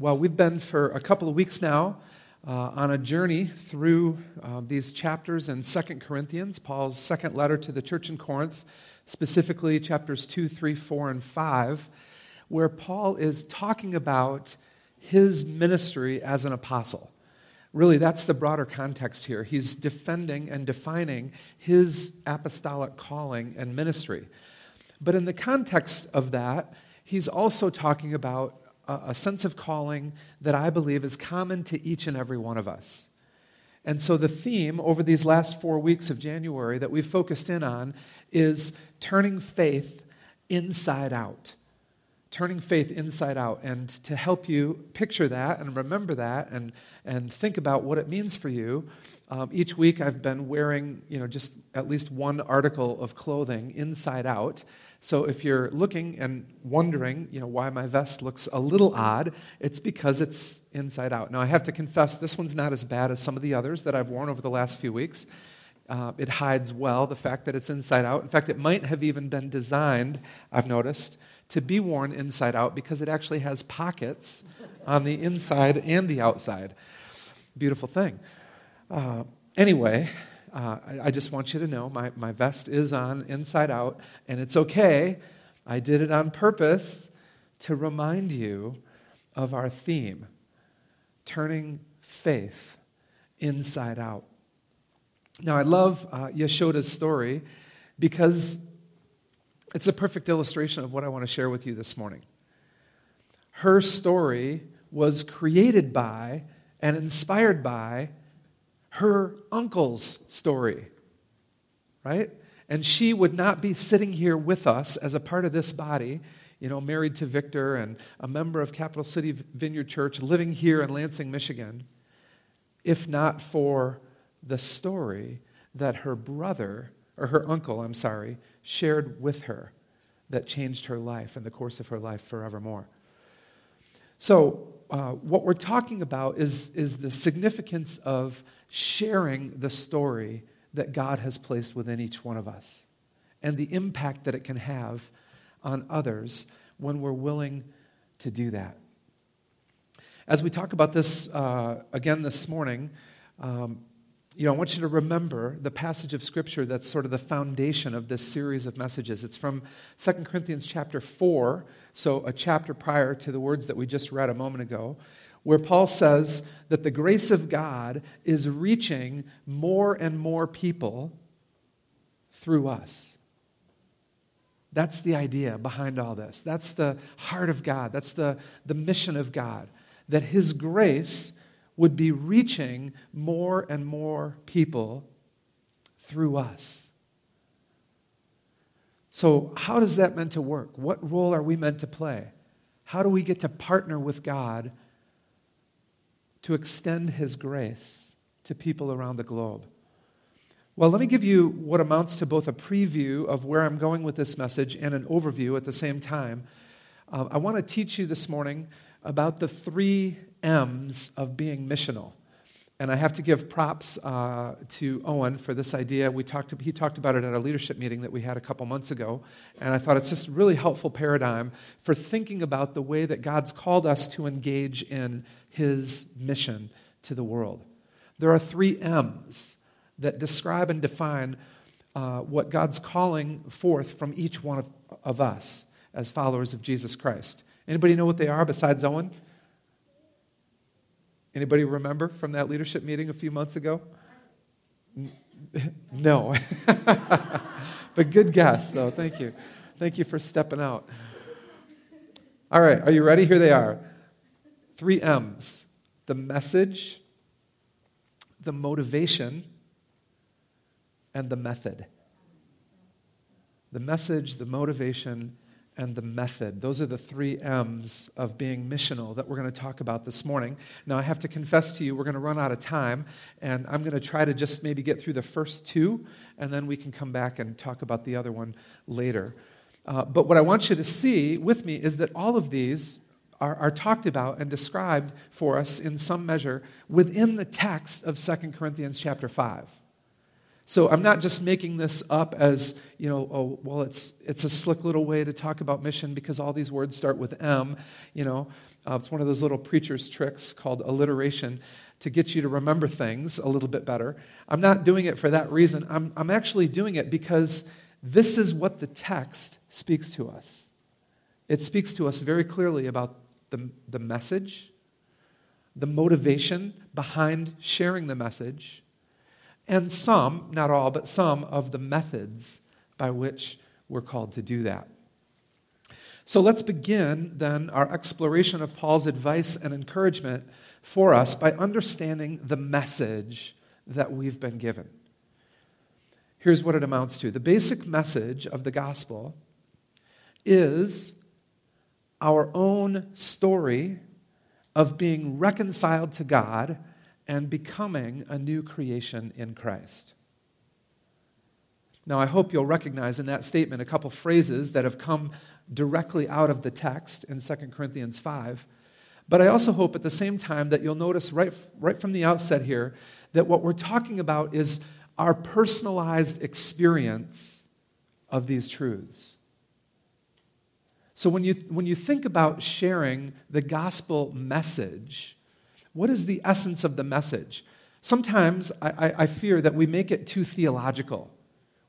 Well, we've been for a couple of weeks now uh, on a journey through uh, these chapters in Second Corinthians, Paul's second letter to the church in Corinth, specifically chapters 2, 3, 4, and 5, where Paul is talking about his ministry as an apostle. Really, that's the broader context here. He's defending and defining his apostolic calling and ministry. But in the context of that, he's also talking about a, sense of calling that I believe is common to each and every one of us. And so the theme over these last four weeks of January that we've focused in on is turning faith inside out turning faith inside out. And to help you picture that and remember that and, and think about what it means for you, um, each week I've been wearing, you know, just at least one article of clothing inside out. So if you're looking and wondering, you know, why my vest looks a little odd, it's because it's inside out. Now I have to confess, this one's not as bad as some of the others that I've worn over the last few weeks. Uh, it hides well the fact that it's inside out. In fact, it might have even been designed, I've noticed, to be worn inside out because it actually has pockets on the inside and the outside. Beautiful thing. Uh, anyway, uh, I, I, just want you to know my, my vest is on inside out, and it's okay. I did it on purpose to remind you of our theme turning faith inside out. Now, I love uh, Yashoda's story because it's a perfect illustration of what I want to share with you this morning. Her story was created by and inspired by her uncle's story, right? And she would not be sitting here with us as a part of this body, you know, married to Victor and a member of Capital City Vineyard Church, living here in Lansing, Michigan, if not for the story that her brother, or her uncle, I'm sorry, shared with her that changed her life and the course of her life forevermore. So, uh, what we're talking about is, is the significance of sharing the story that God has placed within each one of us and the impact that it can have on others when we're willing to do that. As we talk about this uh, again this morning, um, you know, I want you to remember the passage of Scripture that's sort of the foundation of this series of messages. It's from 2 Corinthians chapter 4, so a chapter prior to the words that we just read a moment ago, where Paul says that the grace of God is reaching more and more people through us. That's the idea behind all this. That's the heart of God. That's the, the mission of God. That His grace would be reaching more and more people through us. So, how does that meant to work? What role are we meant to play? How do we get to partner with God to extend His grace to people around the globe? Well, let me give you what amounts to both a preview of where I'm going with this message and an overview at the same time. Uh, I want to teach you this morning about the three M's of being missional. And I have to give props uh, to Owen for this idea. We talked, he talked about it at a leadership meeting that we had a couple months ago. And I thought it's just a really helpful paradigm for thinking about the way that God's called us to engage in his mission to the world. There are three M's that describe and define uh, what God's calling forth from each one of, of us as followers of Jesus Christ. Anybody know what they are besides Owen? Anybody remember from that leadership meeting a few months ago? No. but good guess, though. Thank you. Thank you for stepping out. All right, are you ready? Here they are. Three M's the message, the motivation, and the method. The message, the motivation, and the method. Those are the three M's of being missional that we're going to talk about this morning. Now, I have to confess to you, we're going to run out of time, and I'm going to try to just maybe get through the first two, and then we can come back and talk about the other one later. Uh, but what I want you to see with me is that all of these are, are talked about and described for us in some measure within the text of 2 Corinthians chapter 5. So I'm not just making this up as, you know, oh, well, it's, it's a slick little way to talk about mission because all these words start with M. You know, uh, it's one of those little preacher's tricks called alliteration to get you to remember things a little bit better. I'm not doing it for that reason. I'm, I'm actually doing it because this is what the text speaks to us. It speaks to us very clearly about the, the message, the motivation behind sharing the message and some, not all, but some of the methods by which we're called to do that. So let's begin then our exploration of Paul's advice and encouragement for us by understanding the message that we've been given. Here's what it amounts to the basic message of the gospel is our own story of being reconciled to God and becoming a new creation in Christ. Now, I hope you'll recognize in that statement a couple phrases that have come directly out of the text in 2 Corinthians 5. But I also hope at the same time that you'll notice right, right from the outset here that what we're talking about is our personalized experience of these truths. So when you, when you think about sharing the gospel message, what is the essence of the message? Sometimes I, I, fear that we make it too theological,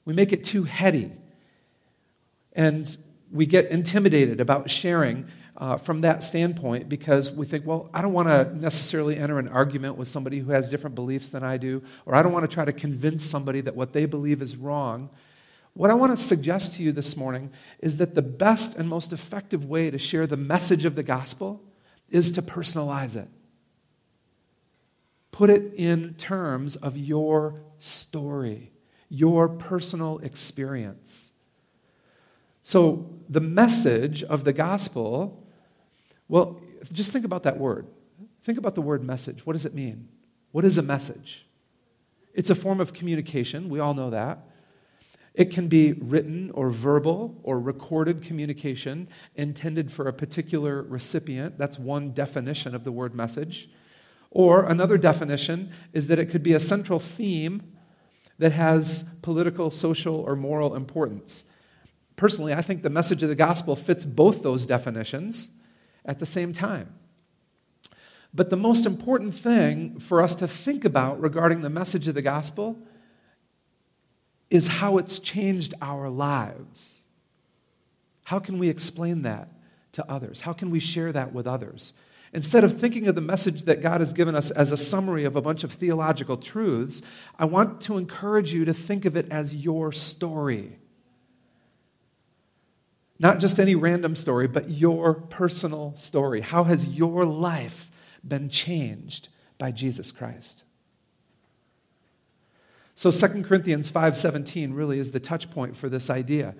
we make it too heady, and we get intimidated about sharing uh, from that standpoint because we think, well, I don't want to necessarily enter an argument with somebody who has different beliefs than I do, or I don't want to try to convince somebody that what they believe is wrong. What I want to suggest to you this morning is that the best and most effective way to share the message of the gospel is to personalize it. Put it in terms of your story, your personal experience. So, the message of the gospel, well, just think about that word. Think about the word message. What does it mean? What is a message? It's a form of communication. We all know that. It can be written or verbal or recorded communication intended for a particular recipient. That's one definition of the word message. Or another definition is that it could be a central theme that has political, social, or moral importance. Personally, I think the message of the gospel fits both those definitions at the same time. But the most important thing for us to think about regarding the message of the gospel is how it's changed our lives. How can we explain that to others? How can we share that with others? Instead of thinking of the message that God has given us as a summary of a bunch of theological truths, I want to encourage you to think of it as your story. Not just any random story, but your personal story. How has your life been changed by Jesus Christ? So 2 Corinthians 5:17 really is the touch point for this idea.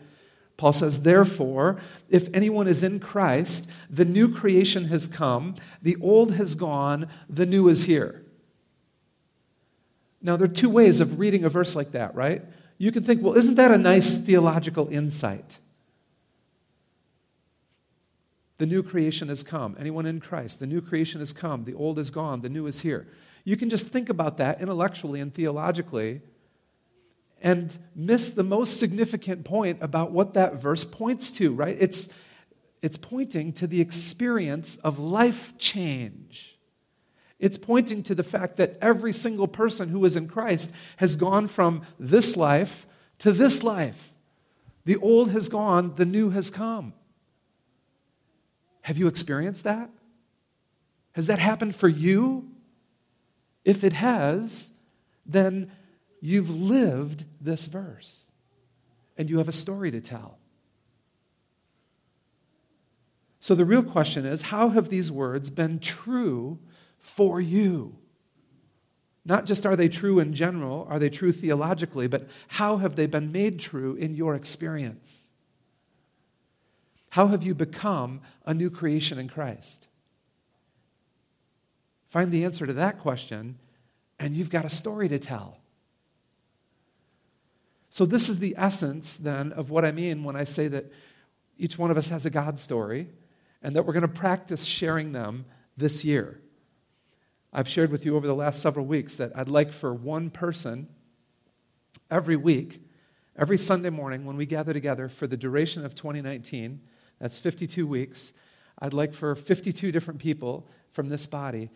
Paul says, Therefore, if anyone is in Christ, the new creation has come, the old has gone, the new is here. Now, there are two ways of reading a verse like that, right? You can think, well, isn't that a nice theological insight? The new creation has come. Anyone in Christ, the new creation has come. The old is gone. The new is here. You can just think about that intellectually and theologically and miss the most significant point about what that verse points to, right? It's, it's pointing to the experience of life change. It's pointing to the fact that every single person who is in Christ has gone from this life to this life. The old has gone, the new has come. Have you experienced that? Has that happened for you? If it has, then You've lived this verse, and you have a story to tell. So the real question is how have these words been true for you? Not just are they true in general, are they true theologically, but how have they been made true in your experience? How have you become a new creation in Christ? Find the answer to that question, and you've got a story to tell. So, this is the essence then of what I mean when I say that each one of us has a God story and that we're going to practice sharing them this year. I've shared with you over the last several weeks that I'd like for one person every week, every Sunday morning when we gather together for the duration of 2019, that's 52 weeks, I'd like for 52 different people from this body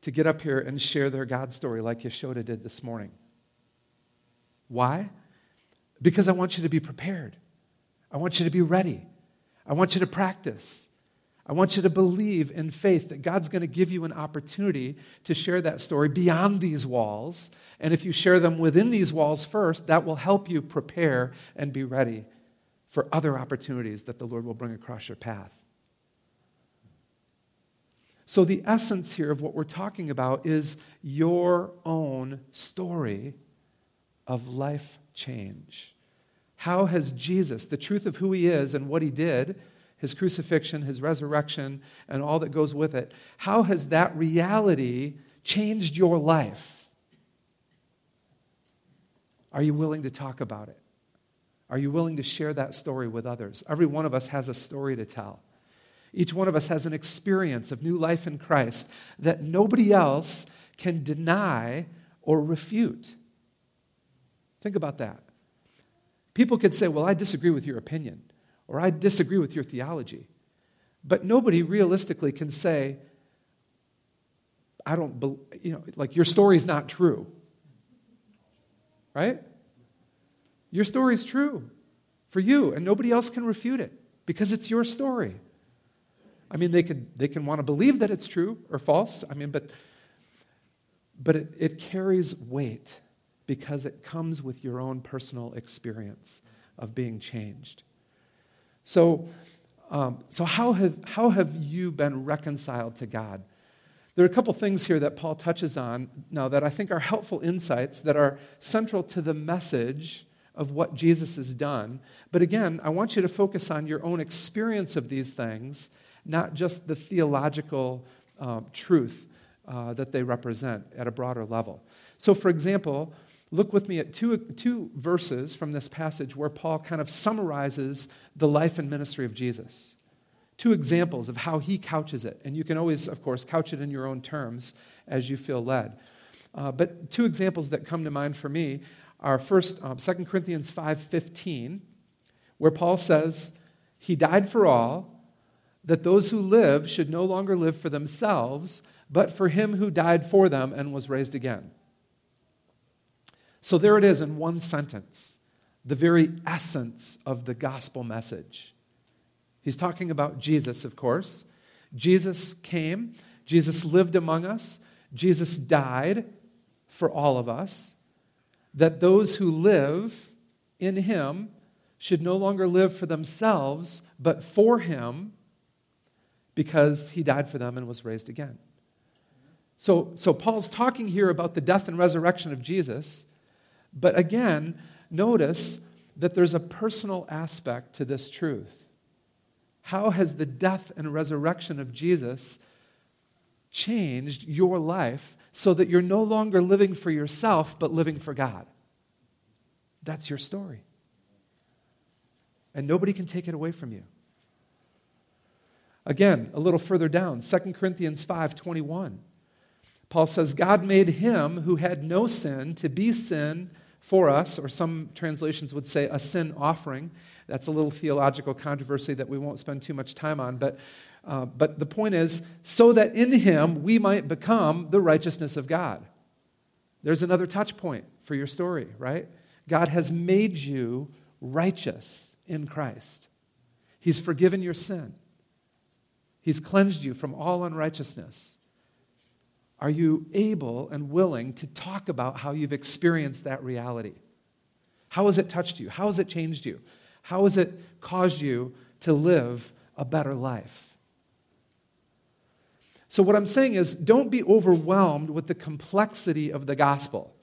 to get up here and share their God story like Yashoda did this morning. Why? Because I want you to be prepared. I want you to be ready. I want you to practice. I want you to believe in faith that God's going to give you an opportunity to share that story beyond these walls. And if you share them within these walls first, that will help you prepare and be ready for other opportunities that the Lord will bring across your path. So, the essence here of what we're talking about is your own story of life change. How has Jesus, the truth of who he is and what he did, his crucifixion, his resurrection, and all that goes with it, how has that reality changed your life? Are you willing to talk about it? Are you willing to share that story with others? Every one of us has a story to tell. Each one of us has an experience of new life in Christ that nobody else can deny or refute. Think about that. People could say, Well, I disagree with your opinion, or I disagree with your theology. But nobody realistically can say, I don't, be, you know, like your story's not true. Right? Your story's true for you, and nobody else can refute it because it's your story. I mean, they, could, they can want to believe that it's true or false. I mean, but, but it, it carries weight because it comes with your own personal experience of being changed. So, um, so how, have, how have you been reconciled to God? There are a couple things here that Paul touches on now that I think are helpful insights that are central to the message of what Jesus has done. But again, I want you to focus on your own experience of these things not just the theological uh, truth uh, that they represent at a broader level. So, for example, look with me at two, two verses from this passage where Paul kind of summarizes the life and ministry of Jesus. Two examples of how he couches it. And you can always, of course, couch it in your own terms as you feel led. Uh, but two examples that come to mind for me are first um, 2 Corinthians 5:15, where Paul says, "He died for all, that those who live should no longer live for themselves, but for him who died for them and was raised again. So there it is in one sentence, the very essence of the gospel message. He's talking about Jesus, of course. Jesus came, Jesus lived among us, Jesus died for all of us, that those who live in him should no longer live for themselves, but for him because he died for them and was raised again. So, so Paul's talking here about the death and resurrection of Jesus, but again, notice that there's a personal aspect to this truth. How has the death and resurrection of Jesus changed your life so that you're no longer living for yourself, but living for God? That's your story. And nobody can take it away from you. Again, a little further down, 2 Corinthians 5:21. Paul says, God made him who had no sin to be sin for us, or some translations would say a sin offering. That's a little theological controversy that we won't spend too much time on. But, uh, but the point is, so that in him we might become the righteousness of God. There's another touch point for your story, right? God has made you righteous in Christ, He's forgiven your sin. He's cleansed you from all unrighteousness. Are you able and willing to talk about how you've experienced that reality? How has it touched you? How has it changed you? How has it caused you to live a better life? So, what I'm saying is, don't be overwhelmed with the complexity of the gospel.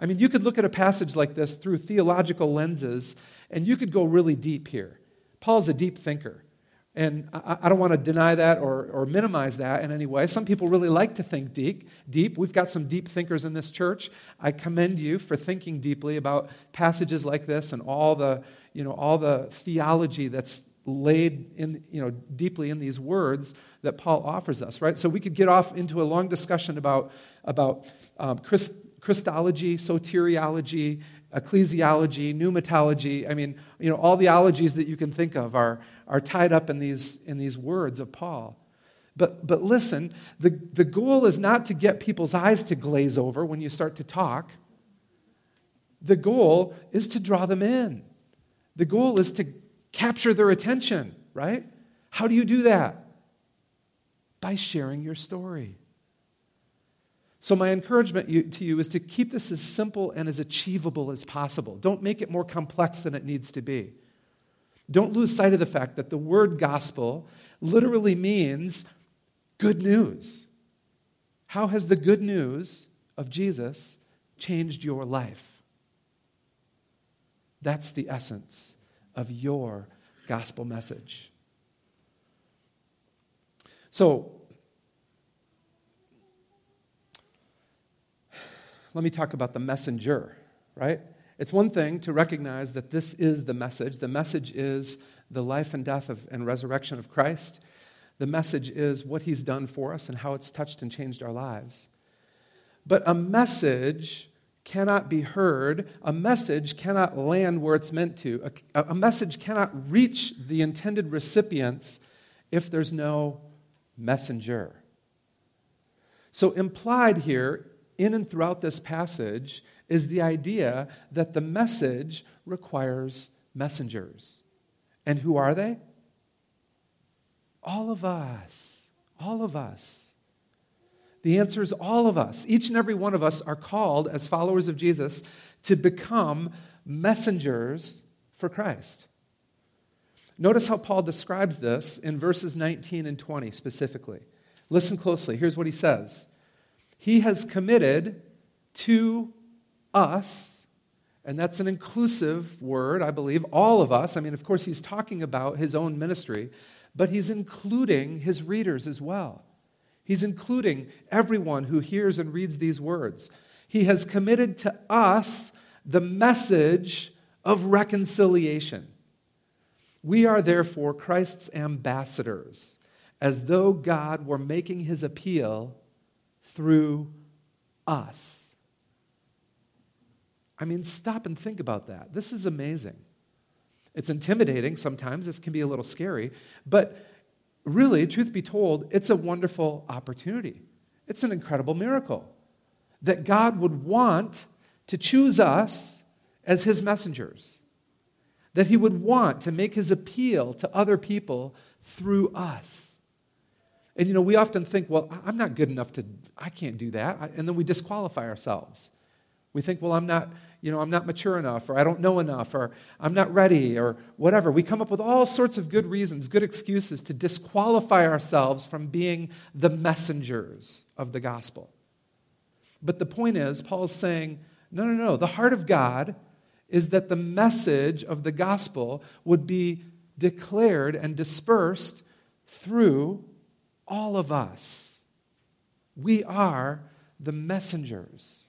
I mean, you could look at a passage like this through theological lenses, and you could go really deep here. Paul's a deep thinker. And I, I don't want to deny that or, or minimize that in any way. Some people really like to think deep, deep. We've got some deep thinkers in this church. I commend you for thinking deeply about passages like this and all the, you know, all the theology that's laid in, you know, deeply in these words that Paul offers us, right? So we could get off into a long discussion about, about um, Christ, Christology, soteriology, ecclesiology, pneumatology. I mean, you know, all the ologies that you can think of are, are tied up in these, in these words of Paul. But, but listen, the, the goal is not to get people's eyes to glaze over when you start to talk. The goal is to draw them in. The goal is to capture their attention, right? How do you do that? By sharing your story. So, my encouragement to you is to keep this as simple and as achievable as possible. Don't make it more complex than it needs to be. Don't lose sight of the fact that the word gospel literally means good news. How has the good news of Jesus changed your life? That's the essence of your gospel message. So, let me talk about the messenger, right? It's one thing to recognize that this is the message. The message is the life and death of, and resurrection of Christ. The message is what he's done for us and how it's touched and changed our lives. But a message cannot be heard. A message cannot land where it's meant to. A, a message cannot reach the intended recipients if there's no messenger. So, implied here, in and throughout this passage, is the idea that the message requires messengers. And who are they? All of us. All of us. The answer is all of us. Each and every one of us are called, as followers of Jesus, to become messengers for Christ. Notice how Paul describes this in verses 19 and 20 specifically. Listen closely. Here's what he says He has committed to us, and that's an inclusive word, I believe, all of us. I mean, of course, he's talking about his own ministry, but he's including his readers as well. He's including everyone who hears and reads these words. He has committed to us the message of reconciliation. We are therefore Christ's ambassadors, as though God were making his appeal through us. I mean, stop and think about that. This is amazing. It's intimidating sometimes, this can be a little scary, but really, truth be told, it's a wonderful opportunity. It's an incredible miracle that God would want to choose us as his messengers, that he would want to make his appeal to other people through us. And you know, we often think, well, I'm not good enough to, I can't do that. And then we disqualify ourselves. We think, well, I'm not, you know, I'm not mature enough, or I don't know enough, or I'm not ready, or whatever. We come up with all sorts of good reasons, good excuses to disqualify ourselves from being the messengers of the gospel. But the point is, Paul's saying, no, no, no. The heart of God is that the message of the gospel would be declared and dispersed through all of us. We are the messengers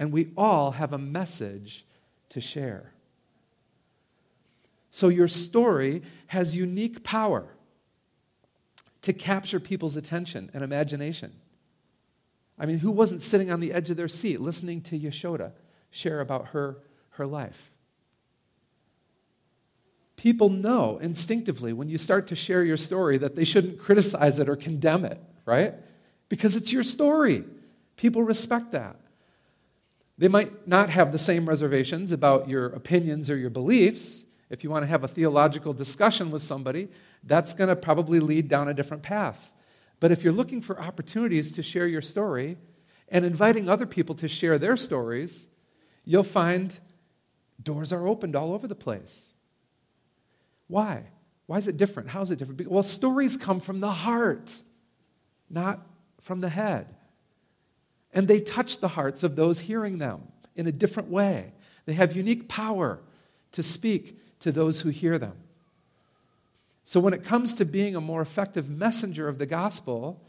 and we all have a message to share. So, your story has unique power to capture people's attention and imagination. I mean, who wasn't sitting on the edge of their seat listening to Yashoda share about her, her life? People know instinctively when you start to share your story that they shouldn't criticize it or condemn it, right? Because it's your story. People respect that. They might not have the same reservations about your opinions or your beliefs. If you want to have a theological discussion with somebody, that's going to probably lead down a different path. But if you're looking for opportunities to share your story and inviting other people to share their stories, you'll find doors are opened all over the place. Why? Why is it different? How is it different? Well, stories come from the heart, not from the head. And they touch the hearts of those hearing them in a different way. They have unique power to speak to those who hear them. So, when it comes to being a more effective messenger of the gospel,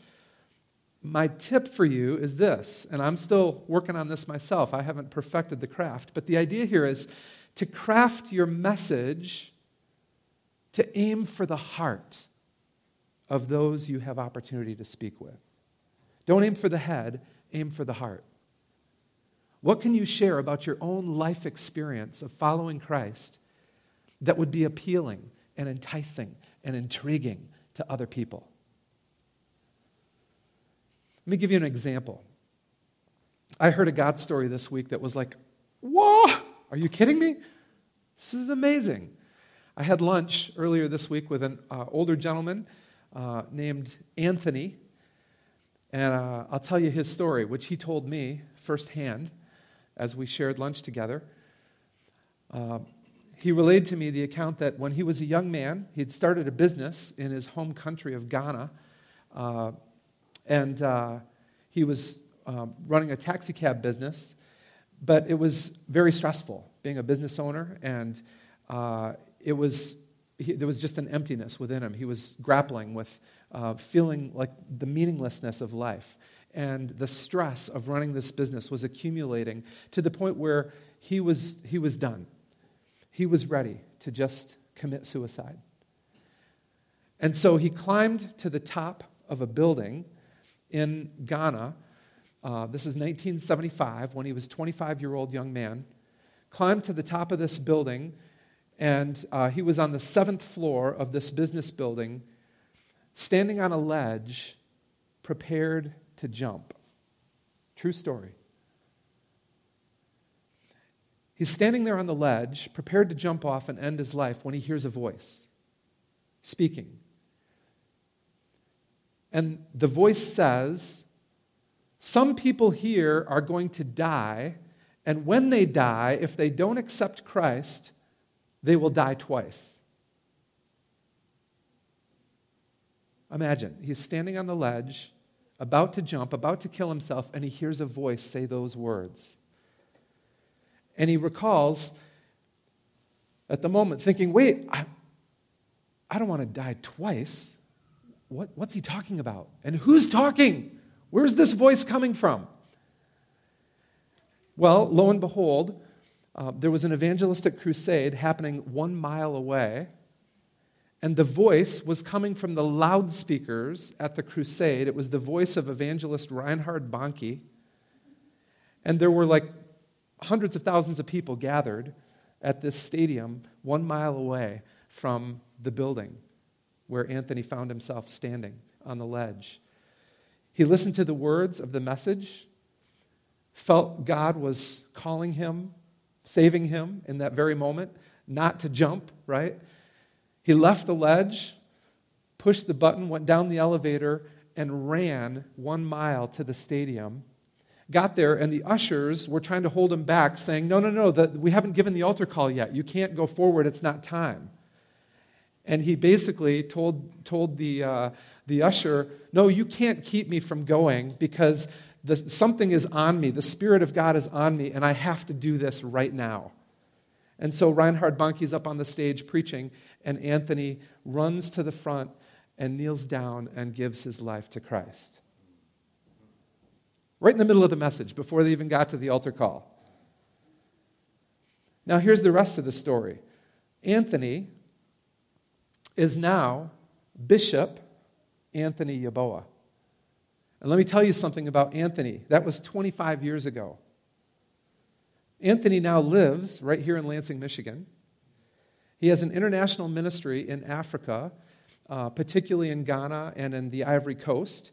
my tip for you is this, and I'm still working on this myself. I haven't perfected the craft, but the idea here is to craft your message to aim for the heart of those you have opportunity to speak with. Don't aim for the head, aim for the heart. What can you share about your own life experience of following Christ that would be appealing and enticing and intriguing to other people? Let me give you an example. I heard a God story this week that was like, whoa, are you kidding me? This is amazing. I had lunch earlier this week with an uh, older gentleman uh, named Anthony, and uh, I'll tell you his story, which he told me firsthand as we shared lunch together. Uh, he relayed to me the account that when he was a young man, he'd started a business in his home country of Ghana, uh, and uh, he was running a taxi cab business, but it was very stressful being a business owner, and uh, it was he, there was just an emptiness within him. He was grappling with uh, feeling like the meaninglessness of life. And the stress of running this business was accumulating to the point where he was, he was done. He was ready to just commit suicide. And so he climbed to the top of a building in Ghana. Uh, this is 1975 when he was 25 year old young man. Climbed to the top of this building and uh, he was on the seventh floor of this business building, standing on a ledge, prepared to jump. True story. He's standing there on the ledge, prepared to jump off and end his life, when he hears a voice speaking. And the voice says, Some people here are going to die, and when they die, if they don't accept Christ, they will die twice. Imagine, he's standing on the ledge, about to jump, about to kill himself, and he hears a voice say those words. And he recalls at the moment thinking, wait, I, I don't want to die twice. What, what's he talking about? And who's talking? Where's this voice coming from? Well, lo and behold, uh, there was an evangelistic crusade happening one mile away, and the voice was coming from the loudspeakers at the crusade. It was the voice of evangelist Reinhard Bonnke. And there were like hundreds of thousands of people gathered at this stadium one mile away from the building where Anthony found himself standing on the ledge. He listened to the words of the message, felt God was calling him saving him in that very moment, not to jump, right? He left the ledge, pushed the button, went down the elevator, and ran one mile to the stadium. Got there, and the ushers were trying to hold him back, saying, No, no, no, the, we haven't given the altar call yet. You can't go forward, it's not time. And he basically told, told the, uh, the usher, No, you can't keep me from going because the, something is on me. The Spirit of God is on me, and I have to do this right now. And so Reinhard Bonnke's up on the stage preaching, and Anthony runs to the front and kneels down and gives his life to Christ. Right in the middle of the message, before they even got to the altar call. Now, here's the rest of the story Anthony is now Bishop Anthony Yeboah. And let me tell you something about Anthony. That was 25 years ago. Anthony now lives right here in Lansing, Michigan. He has an international ministry in Africa, uh, particularly in Ghana and in the Ivory Coast.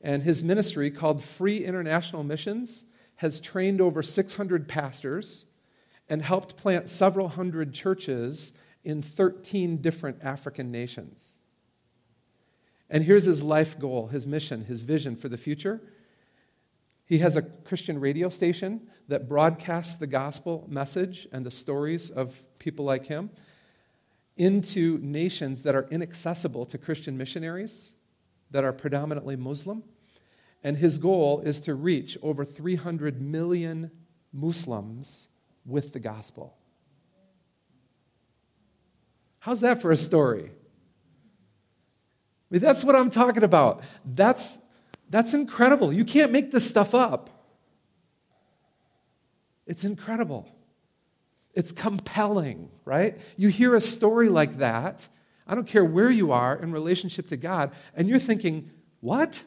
And his ministry, called Free International Missions, has trained over 600 pastors and helped plant several hundred churches in 13 different African nations. And here's his life goal, his mission, his vision for the future. He has a Christian radio station that broadcasts the gospel message and the stories of people like him into nations that are inaccessible to Christian missionaries, that are predominantly Muslim. And his goal is to reach over 300 million Muslims with the gospel. How's that for a story? Mean, that's what I'm talking about. That's, that's incredible. You can't make this stuff up. It's incredible. It's compelling, right? You hear a story like that. I don't care where you are in relationship to God, and you're thinking, what?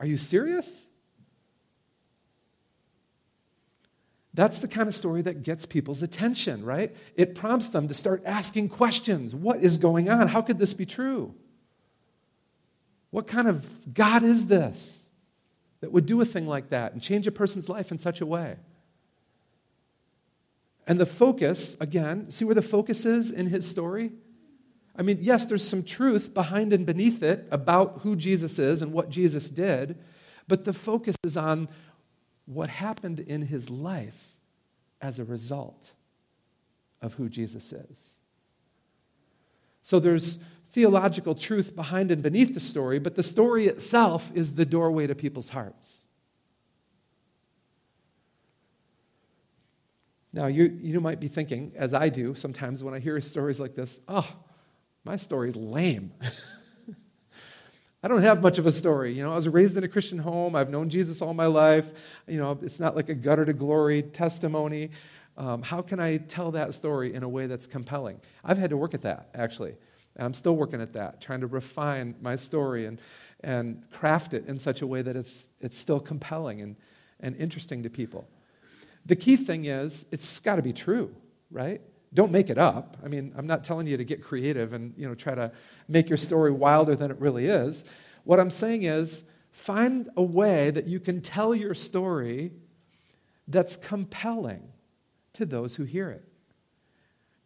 Are you serious? That's the kind of story that gets people's attention, right? It prompts them to start asking questions. What is going on? How could this be true? What kind of God is this that would do a thing like that and change a person's life in such a way? And the focus, again, see where the focus is in his story? I mean, yes, there's some truth behind and beneath it about who Jesus is and what Jesus did, but the focus is on what happened in his life as a result of who Jesus is. So there's theological truth behind and beneath the story, but the story itself is the doorway to people's hearts. Now, you, you might be thinking, as I do sometimes when I hear stories like this, oh, my story's lame. I don't have much of a story. You know, I was raised in a Christian home. I've known Jesus all my life. You know, it's not like a gutter to glory testimony. Um, how can I tell that story in a way that's compelling? I've had to work at that, actually. I'm still working at that, trying to refine my story and, and craft it in such a way that it's, it's still compelling and, and interesting to people. The key thing is, it's got to be true, right? Don't make it up. I mean, I'm not telling you to get creative and you know, try to make your story wilder than it really is. What I'm saying is, find a way that you can tell your story that's compelling to those who hear it.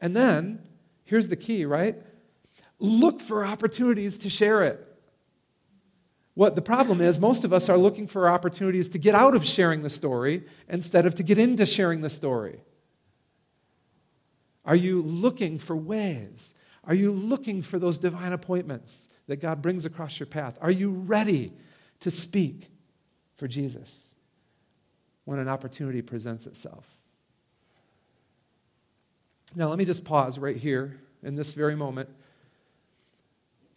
And then, here's the key, right? Look for opportunities to share it. What the problem is, most of us are looking for opportunities to get out of sharing the story instead of to get into sharing the story. Are you looking for ways? Are you looking for those divine appointments that God brings across your path? Are you ready to speak for Jesus when an opportunity presents itself? Now, let me just pause right here in this very moment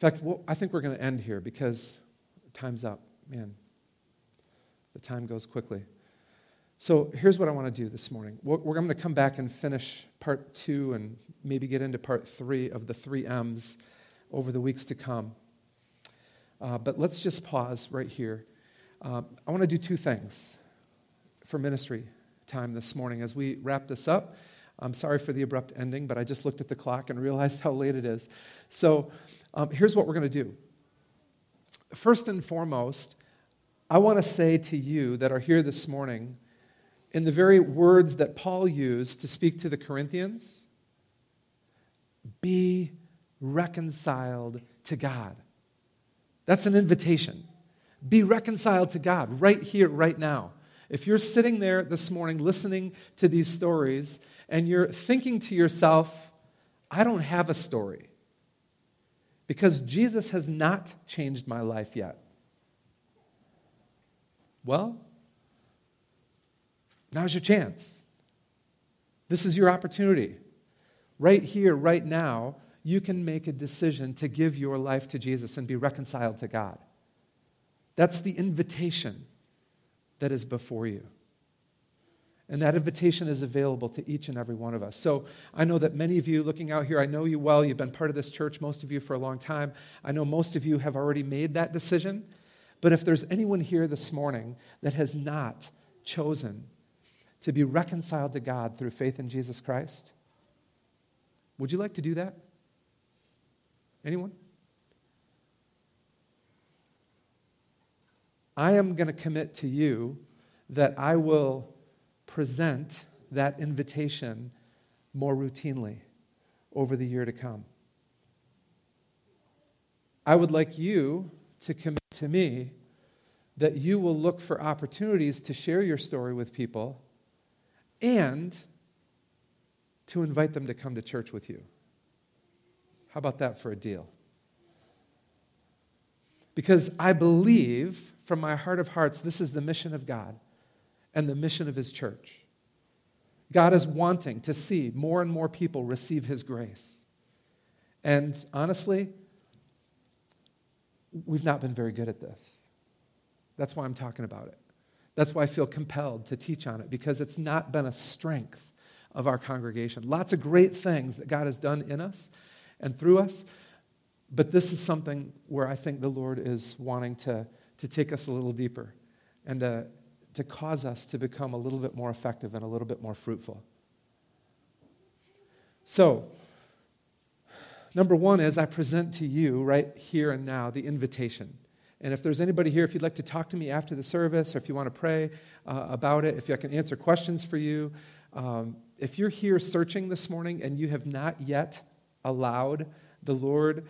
in fact, well, I think we're going to end here because time's up. Man, the time goes quickly. So here's what I want to do this morning. We're, going to come back and finish part two and maybe get into part three of the three M's over the weeks to come. Uh, but let's just pause right here. Uh, I want to do two things for ministry time this morning as we wrap this up. I'm sorry for the abrupt ending, but I just looked at the clock and realized how late it is. So um, here's what we're going to do. First and foremost, I want to say to you that are here this morning, in the very words that Paul used to speak to the Corinthians, be reconciled to God. That's an invitation. Be reconciled to God right here, right now. If you're sitting there this morning listening to these stories and you're thinking to yourself, I don't have a story because Jesus has not changed my life yet. Well, now's your chance. This is your opportunity. Right here, right now, you can make a decision to give your life to Jesus and be reconciled to God. That's the invitation that is before you. And that invitation is available to each and every one of us. So I know that many of you looking out here, I know you well. You've been part of this church, most of you, for a long time. I know most of you have already made that decision. But if there's anyone here this morning that has not chosen to be reconciled to God through faith in Jesus Christ, would you like to do that? Anyone? I am going to commit to you that I will present that invitation more routinely over the year to come. I would like you to commit to me that you will look for opportunities to share your story with people and to invite them to come to church with you. How about that for a deal? Because I believe from my heart of hearts this is the mission of God and the mission of his church. God is wanting to see more and more people receive his grace. And honestly, we've not been very good at this. That's why I'm talking about it. That's why I feel compelled to teach on it, because it's not been a strength of our congregation. Lots of great things that God has done in us and through us, but this is something where I think the Lord is wanting to, to take us a little deeper and to, to cause us to become a little bit more effective and a little bit more fruitful. So, number one is I present to you right here and now the invitation. And if there's anybody here, if you'd like to talk to me after the service, or if you want to pray uh, about it, if I can answer questions for you, um, if you're here searching this morning and you have not yet allowed the Lord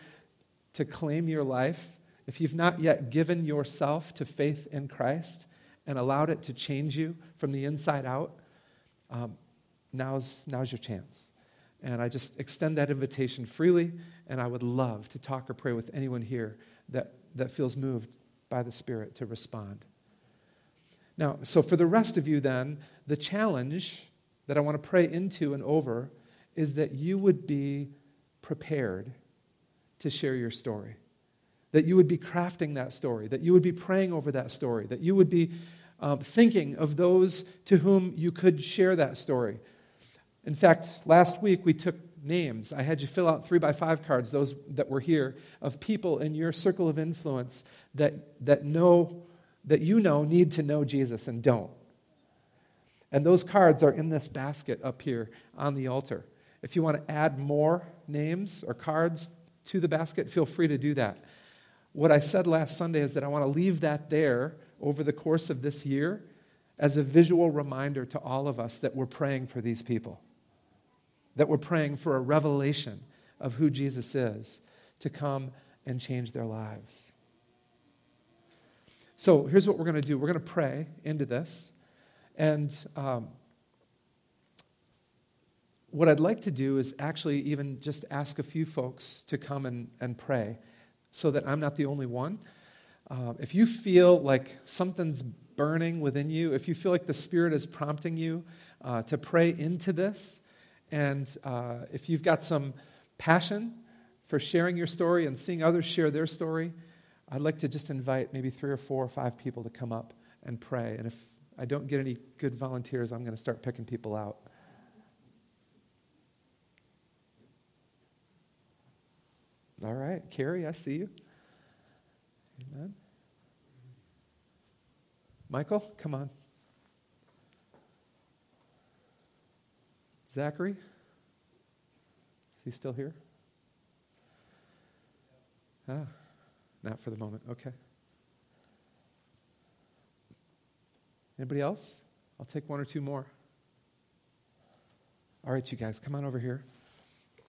to claim your life, if you've not yet given yourself to faith in Christ and allowed it to change you from the inside out, um, now's, now's your chance. And I just extend that invitation freely, and I would love to talk or pray with anyone here that, that feels moved by the Spirit to respond. Now, so for the rest of you, then, the challenge that I want to pray into and over is that you would be prepared to share your story, that you would be crafting that story, that you would be praying over that story, that you would be um, thinking of those to whom you could share that story. In fact, last week we took names. I had you fill out three by five cards, those that were here, of people in your circle of influence that, that know, that you know need to know Jesus and don't. And those cards are in this basket up here on the altar. If you want to add more names or cards to the basket, feel free to do that. What I said last Sunday is that I want to leave that there over the course of this year as a visual reminder to all of us that we're praying for these people that we're praying for a revelation of who Jesus is to come and change their lives. So here's what we're going to do we're going to pray into this. And um, what I'd like to do is actually even just ask a few folks to come and, and pray so that I'm not the only one. Uh, if you feel like something's burning within you, if you feel like the Spirit is prompting you uh, to pray into this, and uh, if you've got some passion for sharing your story and seeing others share their story, I'd like to just invite maybe three or four or five people to come up and pray. And if I don't get any good volunteers, I'm going to start picking people out. All right, Carrie, I see you. Amen. Michael, come on. Zachary? Is he still here? Ah, not for the moment. Okay. Anybody else? I'll take one or two more. All right, you guys, come on over here.